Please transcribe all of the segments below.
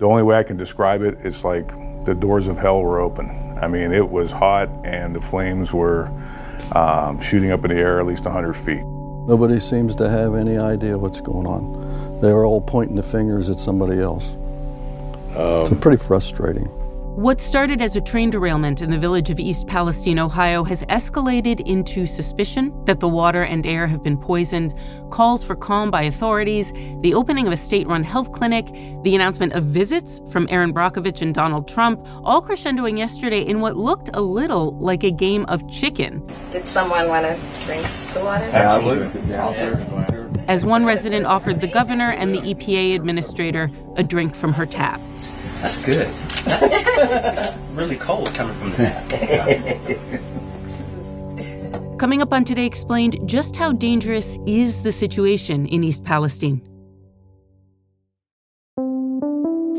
The only way I can describe it, it's like the doors of hell were open. I mean, it was hot and the flames were um, shooting up in the air at least 100 feet. Nobody seems to have any idea what's going on. They were all pointing the fingers at somebody else. Um, it's pretty frustrating. What started as a train derailment in the village of East Palestine, Ohio, has escalated into suspicion that the water and air have been poisoned, calls for calm by authorities, the opening of a state run health clinic, the announcement of visits from Erin Brockovich and Donald Trump, all crescendoing yesterday in what looked a little like a game of chicken. Did someone want to drink the water? Absolutely. As one resident offered the governor and the EPA administrator a drink from her tap. That's good. That's really cold coming from the. Coming up on Today Explained, just how dangerous is the situation in East Palestine?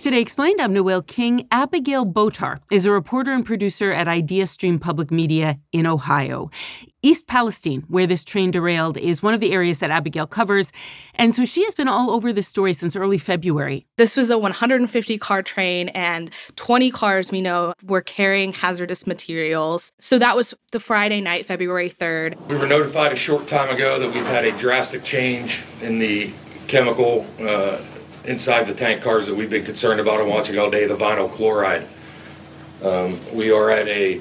It's Today Explained. I'm Noel King. Abigail Bottar is a reporter and producer at IdeaStream Public Media in Ohio. East Palestine, where this train derailed, is one of the areas that Abigail covers. And so she has been all over this story since early February. This was a 150 car train, and 20 cars we know were carrying hazardous materials. So that was the Friday night, February 3rd. We were notified a short time ago that we've had a drastic change in the chemical uh, inside the tank cars that we've been concerned about and watching all day, the vinyl chloride. Um, we are at a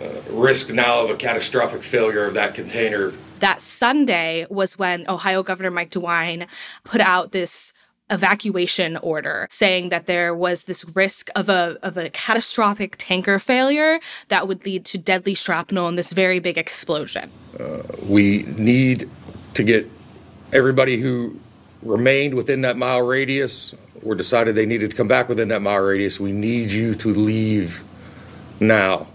uh, risk now of a catastrophic failure of that container. That Sunday was when Ohio Governor Mike DeWine put out this evacuation order saying that there was this risk of a of a catastrophic tanker failure that would lead to deadly shrapnel and this very big explosion. Uh, we need to get everybody who remained within that mile radius or decided they needed to come back within that mile radius, we need you to leave now.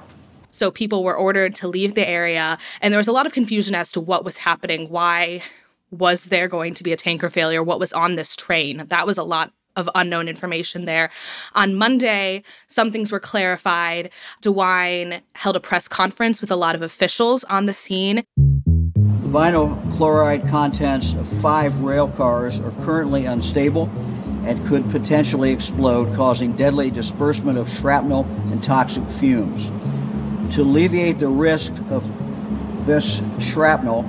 So people were ordered to leave the area, and there was a lot of confusion as to what was happening. Why was there going to be a tanker failure? What was on this train? That was a lot of unknown information there. On Monday, some things were clarified. DeWine held a press conference with a lot of officials on the scene vinyl chloride contents of five rail cars are currently unstable and could potentially explode, causing deadly disbursement of shrapnel and toxic fumes. To alleviate the risk of this shrapnel,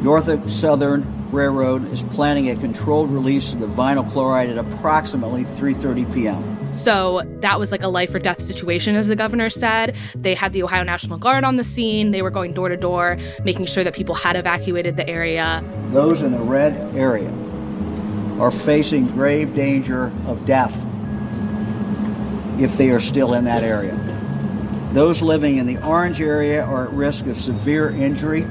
Norfolk Southern Railroad is planning a controlled release of the vinyl chloride at approximately 3:30 p.m. So that was like a life or death situation, as the governor said. They had the Ohio National Guard on the scene. They were going door to door, making sure that people had evacuated the area. Those in the red area are facing grave danger of death if they are still in that area. Those living in the orange area are at risk of severe injury,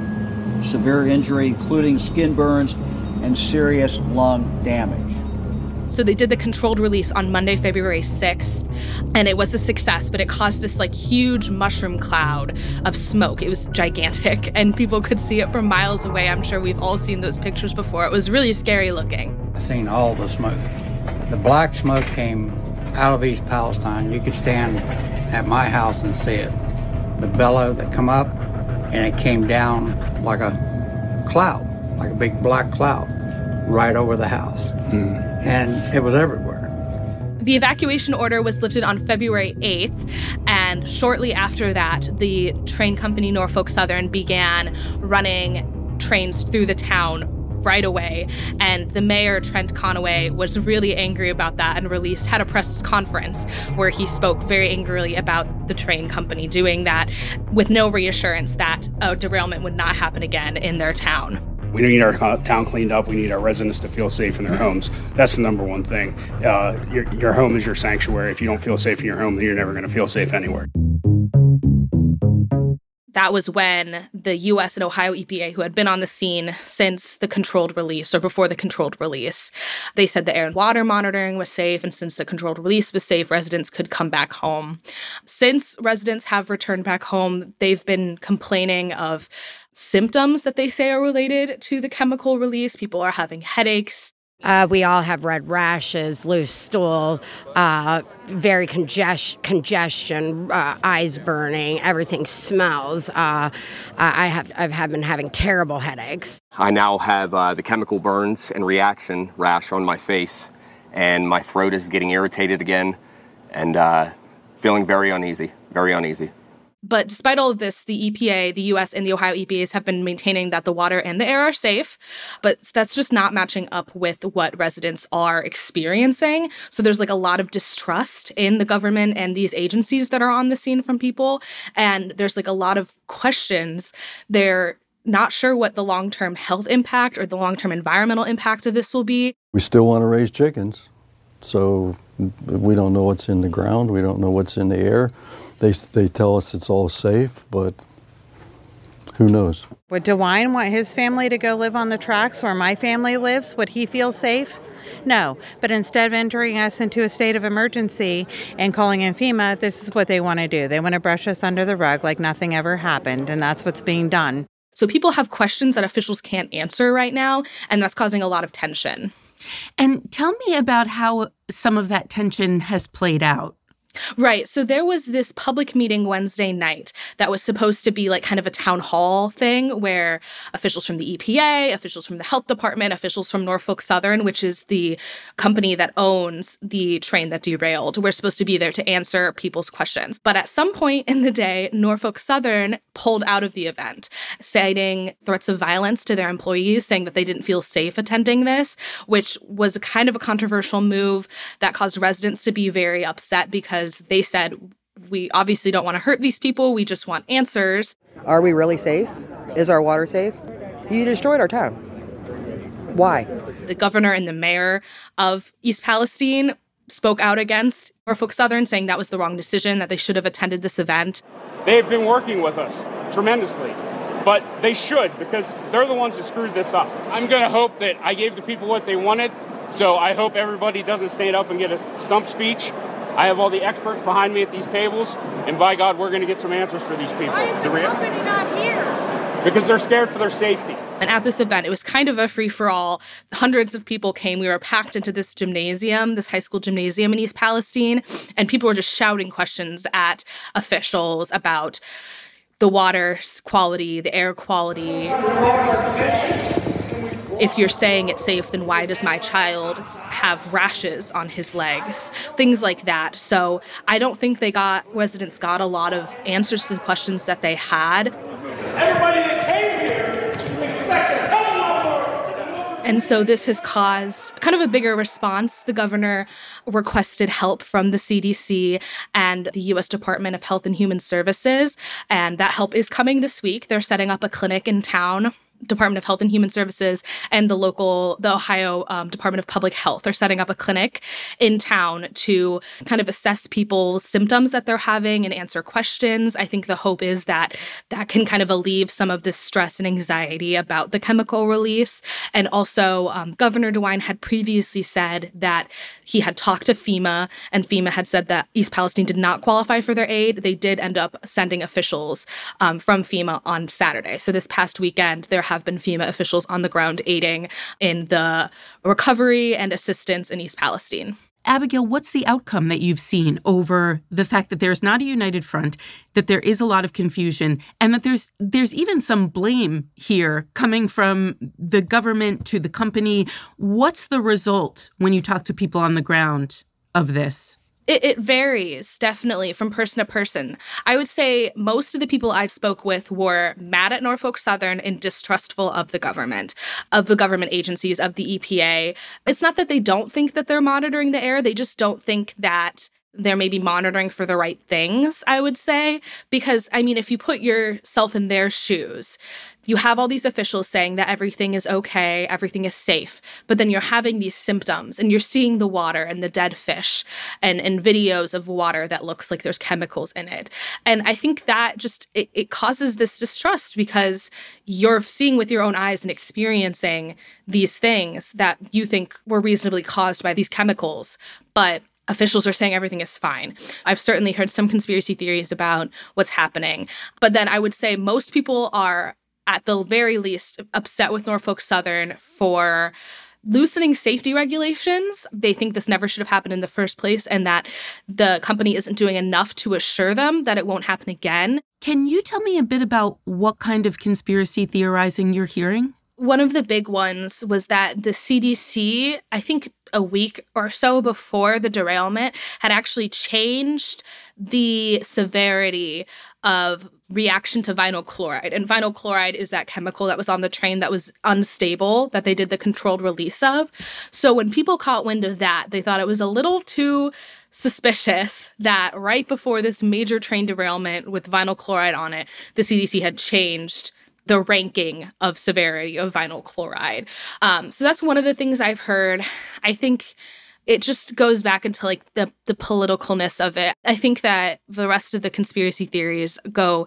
severe injury including skin burns and serious lung damage. So they did the controlled release on Monday, February 6th, and it was a success, but it caused this like huge mushroom cloud of smoke. It was gigantic, and people could see it from miles away. I'm sure we've all seen those pictures before. It was really scary looking. I've seen all the smoke. The black smoke came out of East Palestine. You could stand at my house and see it. The bellow that come up, and it came down like a cloud, like a big black cloud, right over the house. Mm and it was everywhere. The evacuation order was lifted on February 8th, and shortly after that, the train company Norfolk Southern began running trains through the town right away. And the mayor, Trent Conaway, was really angry about that and released, had a press conference where he spoke very angrily about the train company doing that with no reassurance that a derailment would not happen again in their town. We need our town cleaned up. We need our residents to feel safe in their homes. That's the number one thing. Uh, your, your home is your sanctuary. If you don't feel safe in your home, then you're never going to feel safe anywhere. That was when the US and Ohio EPA, who had been on the scene since the controlled release or before the controlled release, they said the air and water monitoring was safe. And since the controlled release was safe, residents could come back home. Since residents have returned back home, they've been complaining of symptoms that they say are related to the chemical release. People are having headaches, uh, we all have red rashes, loose stool, uh, very congest- congestion, uh, eyes burning, everything smells. Uh, I have I've have been having terrible headaches. I now have uh, the chemical burns and reaction rash on my face, and my throat is getting irritated again, and uh, feeling very uneasy, very uneasy. But despite all of this, the EPA, the US, and the Ohio EPAs have been maintaining that the water and the air are safe. But that's just not matching up with what residents are experiencing. So there's like a lot of distrust in the government and these agencies that are on the scene from people. And there's like a lot of questions. They're not sure what the long term health impact or the long term environmental impact of this will be. We still want to raise chickens. So we don't know what's in the ground, we don't know what's in the air. They, they tell us it's all safe, but who knows? Would DeWine want his family to go live on the tracks where my family lives? Would he feel safe? No. But instead of entering us into a state of emergency and calling in FEMA, this is what they want to do. They want to brush us under the rug like nothing ever happened, and that's what's being done. So people have questions that officials can't answer right now, and that's causing a lot of tension. And tell me about how some of that tension has played out. Right. So there was this public meeting Wednesday night that was supposed to be like kind of a town hall thing where officials from the EPA, officials from the health department, officials from Norfolk Southern, which is the company that owns the train that derailed, were supposed to be there to answer people's questions. But at some point in the day, Norfolk Southern pulled out of the event, citing threats of violence to their employees, saying that they didn't feel safe attending this, which was kind of a controversial move that caused residents to be very upset because because they said, we obviously don't want to hurt these people. We just want answers. Are we really safe? Is our water safe? You destroyed our town. Why? The governor and the mayor of East Palestine spoke out against Norfolk Southern, saying that was the wrong decision, that they should have attended this event. They've been working with us tremendously, but they should because they're the ones who screwed this up. I'm going to hope that I gave the people what they wanted, so I hope everybody doesn't stand up and get a stump speech I have all the experts behind me at these tables, and by God, we're going to get some answers for these people. Why is the company not here? Because they're scared for their safety. And at this event, it was kind of a free for all. Hundreds of people came. We were packed into this gymnasium, this high school gymnasium in East Palestine, and people were just shouting questions at officials about the water quality, the air quality if you're saying it's safe, then why does my child have rashes on his legs? Things like that. So I don't think they got, residents got a lot of answers to the questions that they had. Everybody that came here expects a hell of a lot more. And so this has caused kind of a bigger response. The governor requested help from the CDC and the US Department of Health and Human Services. And that help is coming this week. They're setting up a clinic in town Department of Health and Human Services and the local, the Ohio um, Department of Public Health are setting up a clinic in town to kind of assess people's symptoms that they're having and answer questions. I think the hope is that that can kind of alleviate some of the stress and anxiety about the chemical release. And also, um, Governor DeWine had previously said that he had talked to FEMA, and FEMA had said that East Palestine did not qualify for their aid. They did end up sending officials um, from FEMA on Saturday. So this past weekend, there have been FEMA officials on the ground aiding in the recovery and assistance in East Palestine. Abigail, what's the outcome that you've seen over the fact that there's not a united front, that there is a lot of confusion, and that there's there's even some blame here coming from the government to the company? What's the result when you talk to people on the ground of this? It, it, varies definitely from person to person. I would say most of the people I spoke with were mad at Norfolk Southern and distrustful of the government, of the government agencies, of the EPA. It's not that they don't think that they're monitoring the air, they just don't think that they're maybe monitoring for the right things, I would say. Because, I mean, if you put yourself in their shoes, you have all these officials saying that everything is okay, everything is safe, but then you're having these symptoms and you're seeing the water and the dead fish and, and videos of water that looks like there's chemicals in it. And I think that just it, it causes this distrust because you're seeing with your own eyes and experiencing these things that you think were reasonably caused by these chemicals. But officials are saying everything is fine. I've certainly heard some conspiracy theories about what's happening. But then I would say most people are, at the very least, upset with Norfolk Southern for loosening safety regulations. They think this never should have happened in the first place and that the company isn't doing enough to assure them that it won't happen again. Can you tell me a bit about what kind of conspiracy theorizing you're hearing? One of the big ones was that the CDC, I think a week or so before the derailment, had actually changed the severity of reaction to vinyl chloride. And vinyl chloride is that chemical that was on the train that was unstable, that they did the controlled release of. So when people caught wind of that, they thought it was a little too suspicious that right before this major train derailment with vinyl chloride on it, the CDC had changed the ranking of severity of vinyl chloride. Um, so that's one of the things I've heard. I think it just goes back into like the the politicalness of it. I think that the rest of the conspiracy theories go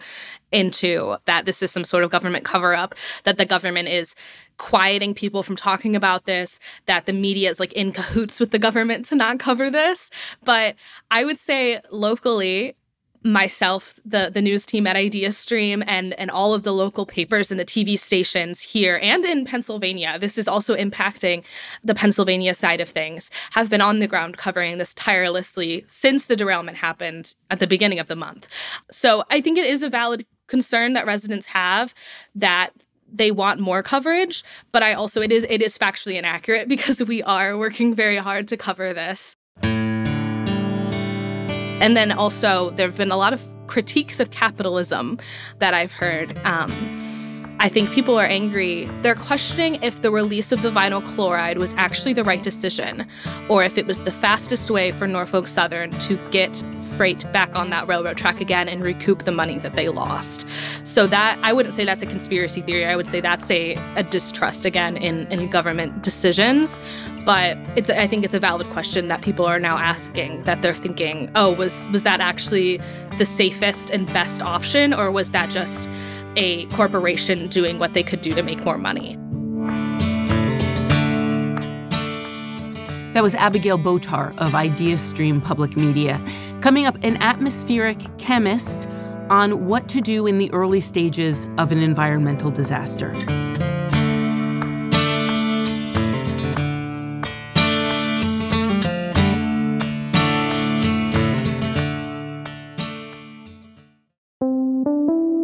into that this is some sort of government cover up, that the government is quieting people from talking about this, that the media is like in cahoots with the government to not cover this. But I would say locally, myself, the the news team at IdeaStream, and and all of the local papers and the TV stations here and in Pennsylvania. This is also impacting the Pennsylvania side of things. Have been on the ground covering this tirelessly since the derailment happened at the beginning of the month. So I think it is a valid concern that residents have that they want more coverage but i also it is it is factually inaccurate because we are working very hard to cover this and then also, there have been a lot of critiques of capitalism that I've heard. Um, I think people are angry. They're questioning if the release of the vinyl chloride was actually the right decision, or if it was the fastest way for Norfolk Southern to get freight back on that railroad track again and recoup the money that they lost. So that I wouldn't say that's a conspiracy theory. I would say that's a, a distrust again in, in government decisions. But it's I think it's a valid question that people are now asking that they're thinking, oh, was was that actually the safest and best option, or was that just a corporation doing what they could do to make more money? That was Abigail Bottar of IdeaStream Public Media. Coming up, an atmospheric chemist on what to do in the early stages of an environmental disaster.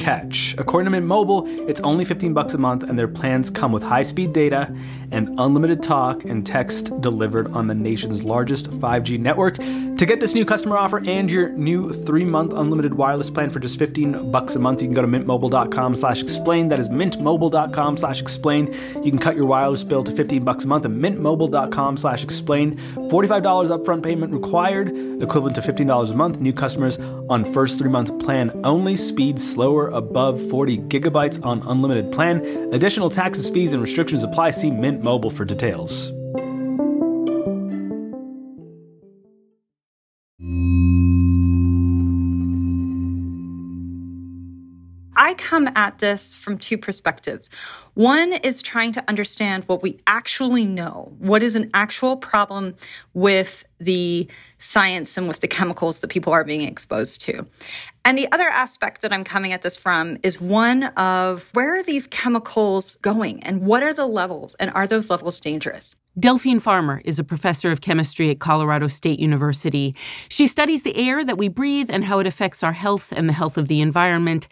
catch. According to Mint Mobile, it's only 15 bucks a month and their plans come with high-speed data and unlimited talk and text delivered on the nation's largest 5G network. To get this new customer offer and your new 3-month unlimited wireless plan for just 15 bucks a month, you can go to mintmobile.com/explain. That is mintmobile.com/explain. You can cut your wireless bill to 15 bucks a month at mintmobile.com/explain. $45 upfront payment required, equivalent to $15 a month. New customers on first 3-month plan only. Speed slower above 40 gigabytes on unlimited plan. Additional taxes, fees, and restrictions apply. See Mint Mobile for details. I come at this from two perspectives. One is trying to understand what we actually know. What is an actual problem with the science and with the chemicals that people are being exposed to? And the other aspect that I'm coming at this from is one of where are these chemicals going and what are the levels and are those levels dangerous? Delphine Farmer is a professor of chemistry at Colorado State University. She studies the air that we breathe and how it affects our health and the health of the environment.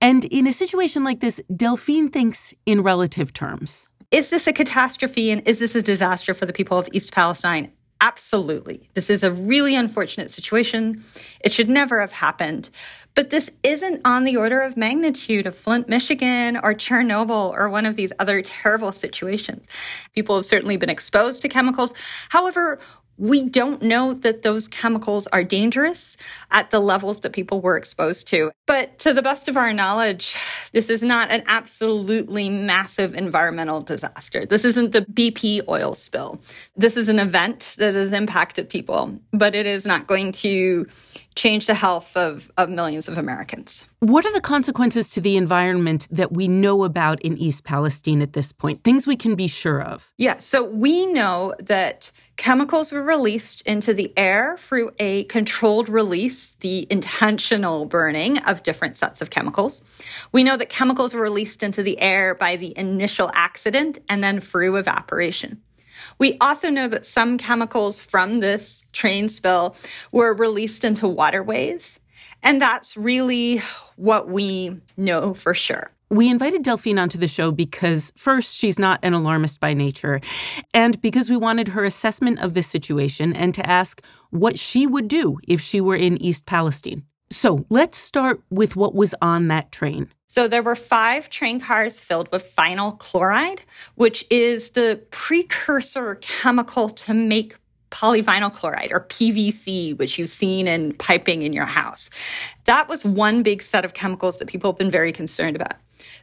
And in a situation like this, Delphine thinks in relative terms. Is this a catastrophe and is this a disaster for the people of East Palestine? Absolutely. This is a really unfortunate situation. It should never have happened. But this isn't on the order of magnitude of Flint, Michigan, or Chernobyl, or one of these other terrible situations. People have certainly been exposed to chemicals. However, we don't know that those chemicals are dangerous at the levels that people were exposed to. But to the best of our knowledge, this is not an absolutely massive environmental disaster. This isn't the BP oil spill. This is an event that has impacted people, but it is not going to change the health of, of millions of Americans. What are the consequences to the environment that we know about in East Palestine at this point? Things we can be sure of? Yeah, so we know that chemicals were released into the air through a controlled release, the intentional burning of different sets of chemicals. We know that chemicals were released into the air by the initial accident and then through evaporation. We also know that some chemicals from this train spill were released into waterways. And that's really what we know for sure. We invited Delphine onto the show because, first, she's not an alarmist by nature, and because we wanted her assessment of this situation and to ask what she would do if she were in East Palestine. So let's start with what was on that train. So there were five train cars filled with vinyl chloride, which is the precursor chemical to make polyvinyl chloride or PVC, which you've seen in piping in your house. That was one big set of chemicals that people have been very concerned about.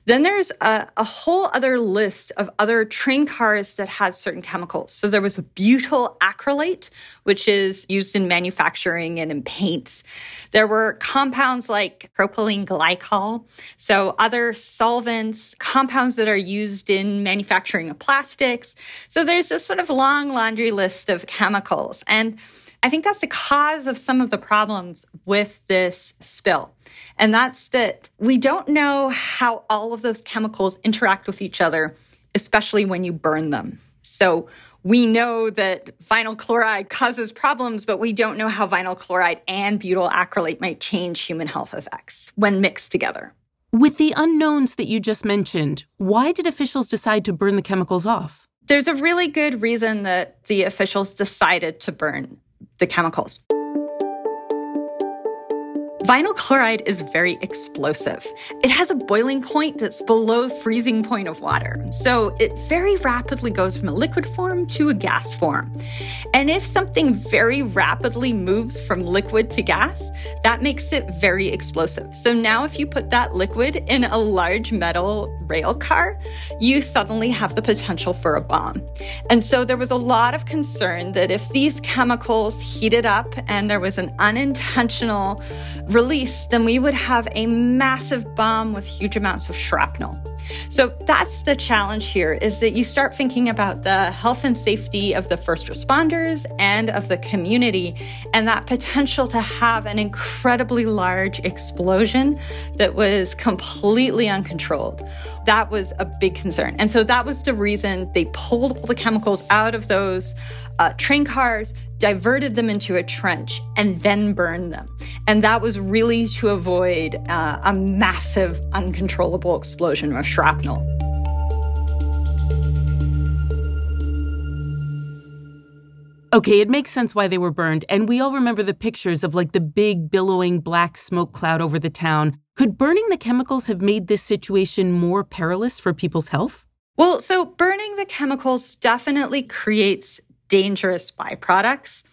Then there's a, a, whole other list of other train cars that has certain chemicals. So there was a butyl acrylate, which is used in manufacturing and in paints. There were compounds like propylene glycol. So other solvents, compounds that are used in manufacturing of plastics. So there's this sort of long laundry list of chemicals. And I think that's the cause of some of the problems with this spill. And that's that we don't know how all of those chemicals interact with each other, especially when you burn them. So we know that vinyl chloride causes problems, but we don't know how vinyl chloride and butyl acrylate might change human health effects when mixed together. With the unknowns that you just mentioned, why did officials decide to burn the chemicals off? There's a really good reason that the officials decided to burn the chemicals. Vinyl chloride is very explosive. It has a boiling point that's below freezing point of water. So it very rapidly goes from a liquid form to a gas form. And if something very rapidly moves from liquid to gas, that makes it very explosive. So now if you put that liquid in a large metal rail car, you suddenly have the potential for a bomb. And so there was a lot of concern that if these chemicals heated up and there was an unintentional release, then we would have a massive bomb with huge amounts of shrapnel. So that's the challenge here is that you start thinking about the health and safety of the first responders and of the community and that potential to have an incredibly large explosion that was completely uncontrolled. That was a big concern. And so that was the reason they pulled all the chemicals out of those uh, train cars, diverted them into a trench, and then burned them. And that was really to avoid uh, a massive, uncontrollable explosion of shrapnel. Okay, it makes sense why they were burned, and we all remember the pictures of like the big billowing black smoke cloud over the town. Could burning the chemicals have made this situation more perilous for people's health? Well, so burning the chemicals definitely creates dangerous byproducts.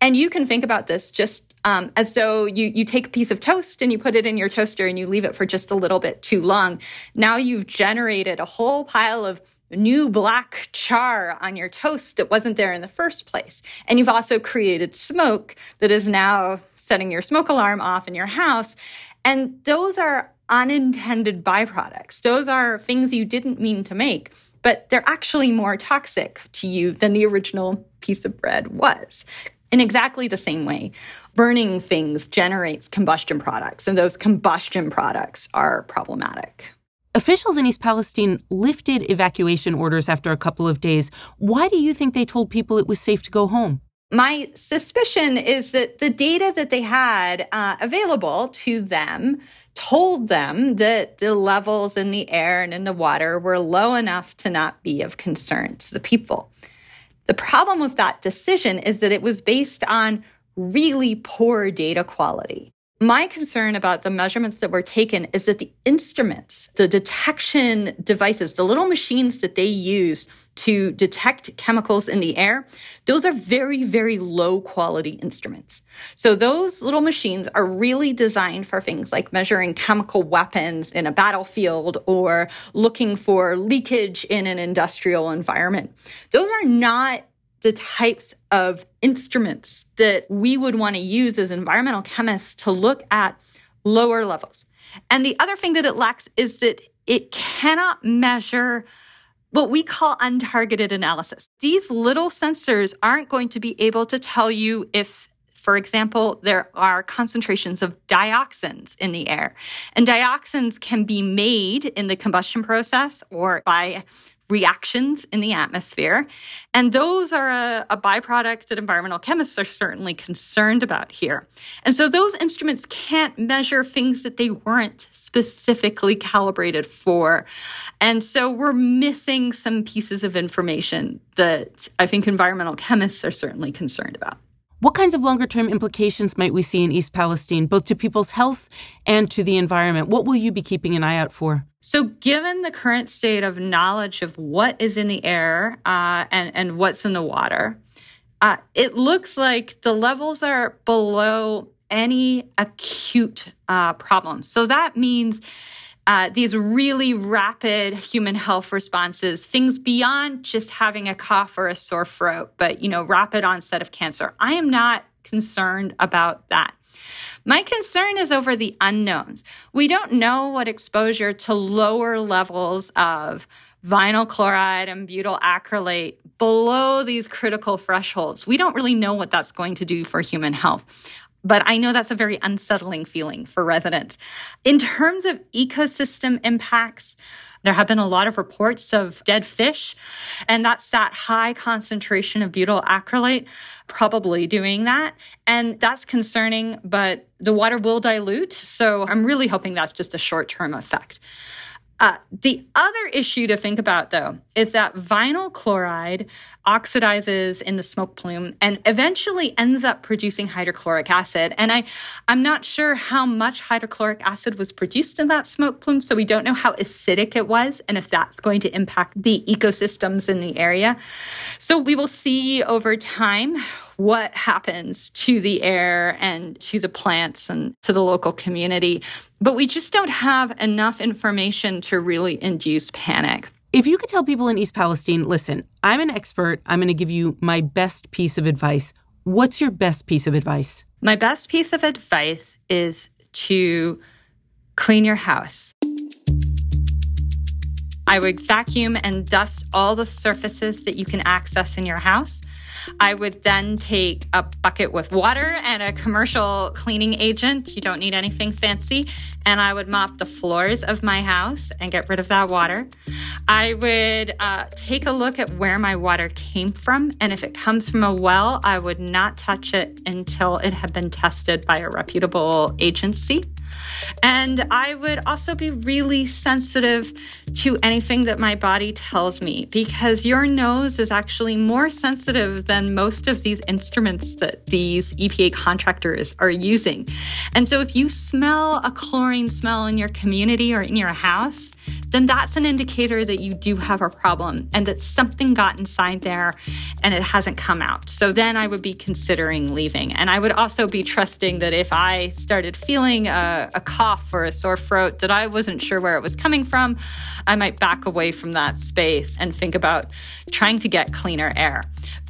And you can think about this just um, as though you, you take a piece of toast and you put it in your toaster and you leave it for just a little bit too long. Now you've generated a whole pile of new black char on your toast that wasn't there in the first place. And you've also created smoke that is now setting your smoke alarm off in your house. And those are unintended byproducts. Those are things you didn't mean to make but they're actually more toxic to you than the original piece of bread was. In exactly the same way, burning things generates combustion products, and those combustion products are problematic. Officials in East Palestine lifted evacuation orders after a couple of days. Why do you think they told people it was safe to go home? My suspicion is that the data that they had uh, available to them told them that the levels in the air and in the water were low enough to not be of concern to the people. The problem with that decision is that it was based on really poor data quality. My concern about the measurements that were taken is that the instruments, the detection devices, the little machines that they use to detect chemicals in the air, those are very, very low quality instruments. So those little machines are really designed for things like measuring chemical weapons in a battlefield or looking for leakage in an industrial environment. Those are not the types of instruments that we would want to use as environmental chemists to look at lower levels. And the other thing that it lacks is that it cannot measure what we call untargeted analysis. These little sensors aren't going to be able to tell you if for example, there are concentrations of dioxins in the air. And dioxins can be made in the combustion process or by reactions in the atmosphere. And those are a, a, byproduct that environmental chemists are certainly concerned about here. And so those instruments can't measure things that they weren't specifically calibrated for. And so we're missing some pieces of information that I think environmental chemists are certainly concerned about. What kinds of longer term implications might we see in East Palestine, both to people's health and to the environment? What will you be keeping an eye out for? So, given the current state of knowledge of what is in the air uh, and, and what's in the water, uh, it looks like the levels are below any acute uh, problems. So, that means uh, these really rapid human health responses, things beyond just having a cough or a sore throat, but, you know, rapid onset of cancer. I am not concerned about that. My concern is over the unknowns. We don't know what exposure to lower levels of vinyl chloride and butyl acrylate below these critical thresholds. We don't really know what that's going to do for human health. But I know that's a very unsettling feeling for residents. In terms of ecosystem impacts, there have been a lot of reports of dead fish, and that's that high concentration of butyl acrylate probably doing that. And that's concerning, but the water will dilute. So I'm really hoping that's just a short term effect. Uh, the other issue to think about, though, is that vinyl chloride oxidizes in the smoke plume and eventually ends up producing hydrochloric acid. And I, I'm not sure how much hydrochloric acid was produced in that smoke plume, so we don't know how acidic it was and if that's going to impact the ecosystems in the area. So we will see over time what happens to the air and to the plants and to the local community. But we just don't have enough information to really induce panic. If you could tell people in East Palestine, listen, I'm an expert, I'm going to give you my best piece of advice. What's your best piece of advice? My best piece of advice is to clean your house. I would vacuum and dust all the surfaces that you can access in your house. I would then take a bucket with water and a commercial cleaning agent. You don't need anything fancy. And I would mop the floors of my house and get rid of that water. I would uh, take a look at where my water came from. And if it comes from a well, I would not touch it until it had been tested by a reputable agency. And I would also be really sensitive to anything that my body tells me because your nose is actually more sensitive than most of these instruments that these EPA contractors are using. And so if you smell a chlorine smell in your community or in your house, then that's an indicator that you do have a problem and that something got inside there and it hasn't come out. So then I would be considering leaving. And I would also be trusting that if I started feeling a, a cough or a sore throat that I wasn't sure where it was coming from, I might back away from that space and think about trying to get cleaner air.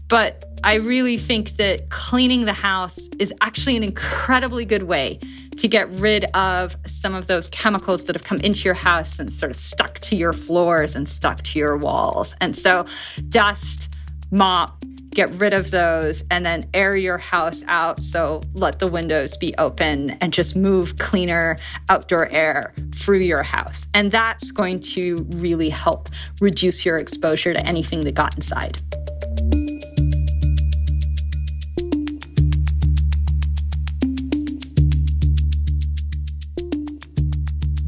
But I really think that cleaning the house is actually an incredibly good way to get rid of some of those chemicals that have come into your house and sort of stuck to your floors and stuck to your walls. And so, dust, mop, get rid of those, and then air your house out. So let the windows be open and just move cleaner outdoor air through your house. And that's going to really help reduce your exposure to anything that got inside.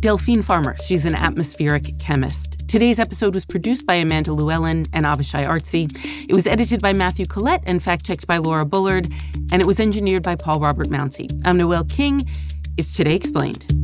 Delphine Farmer, she's an atmospheric chemist. Today's episode was produced by Amanda Lewellyn and Avishay Artsy. It was edited by Matthew Collette and fact checked by Laura Bullard, and it was engineered by Paul Robert Mounsey. I'm Noel King. It's Today Explained.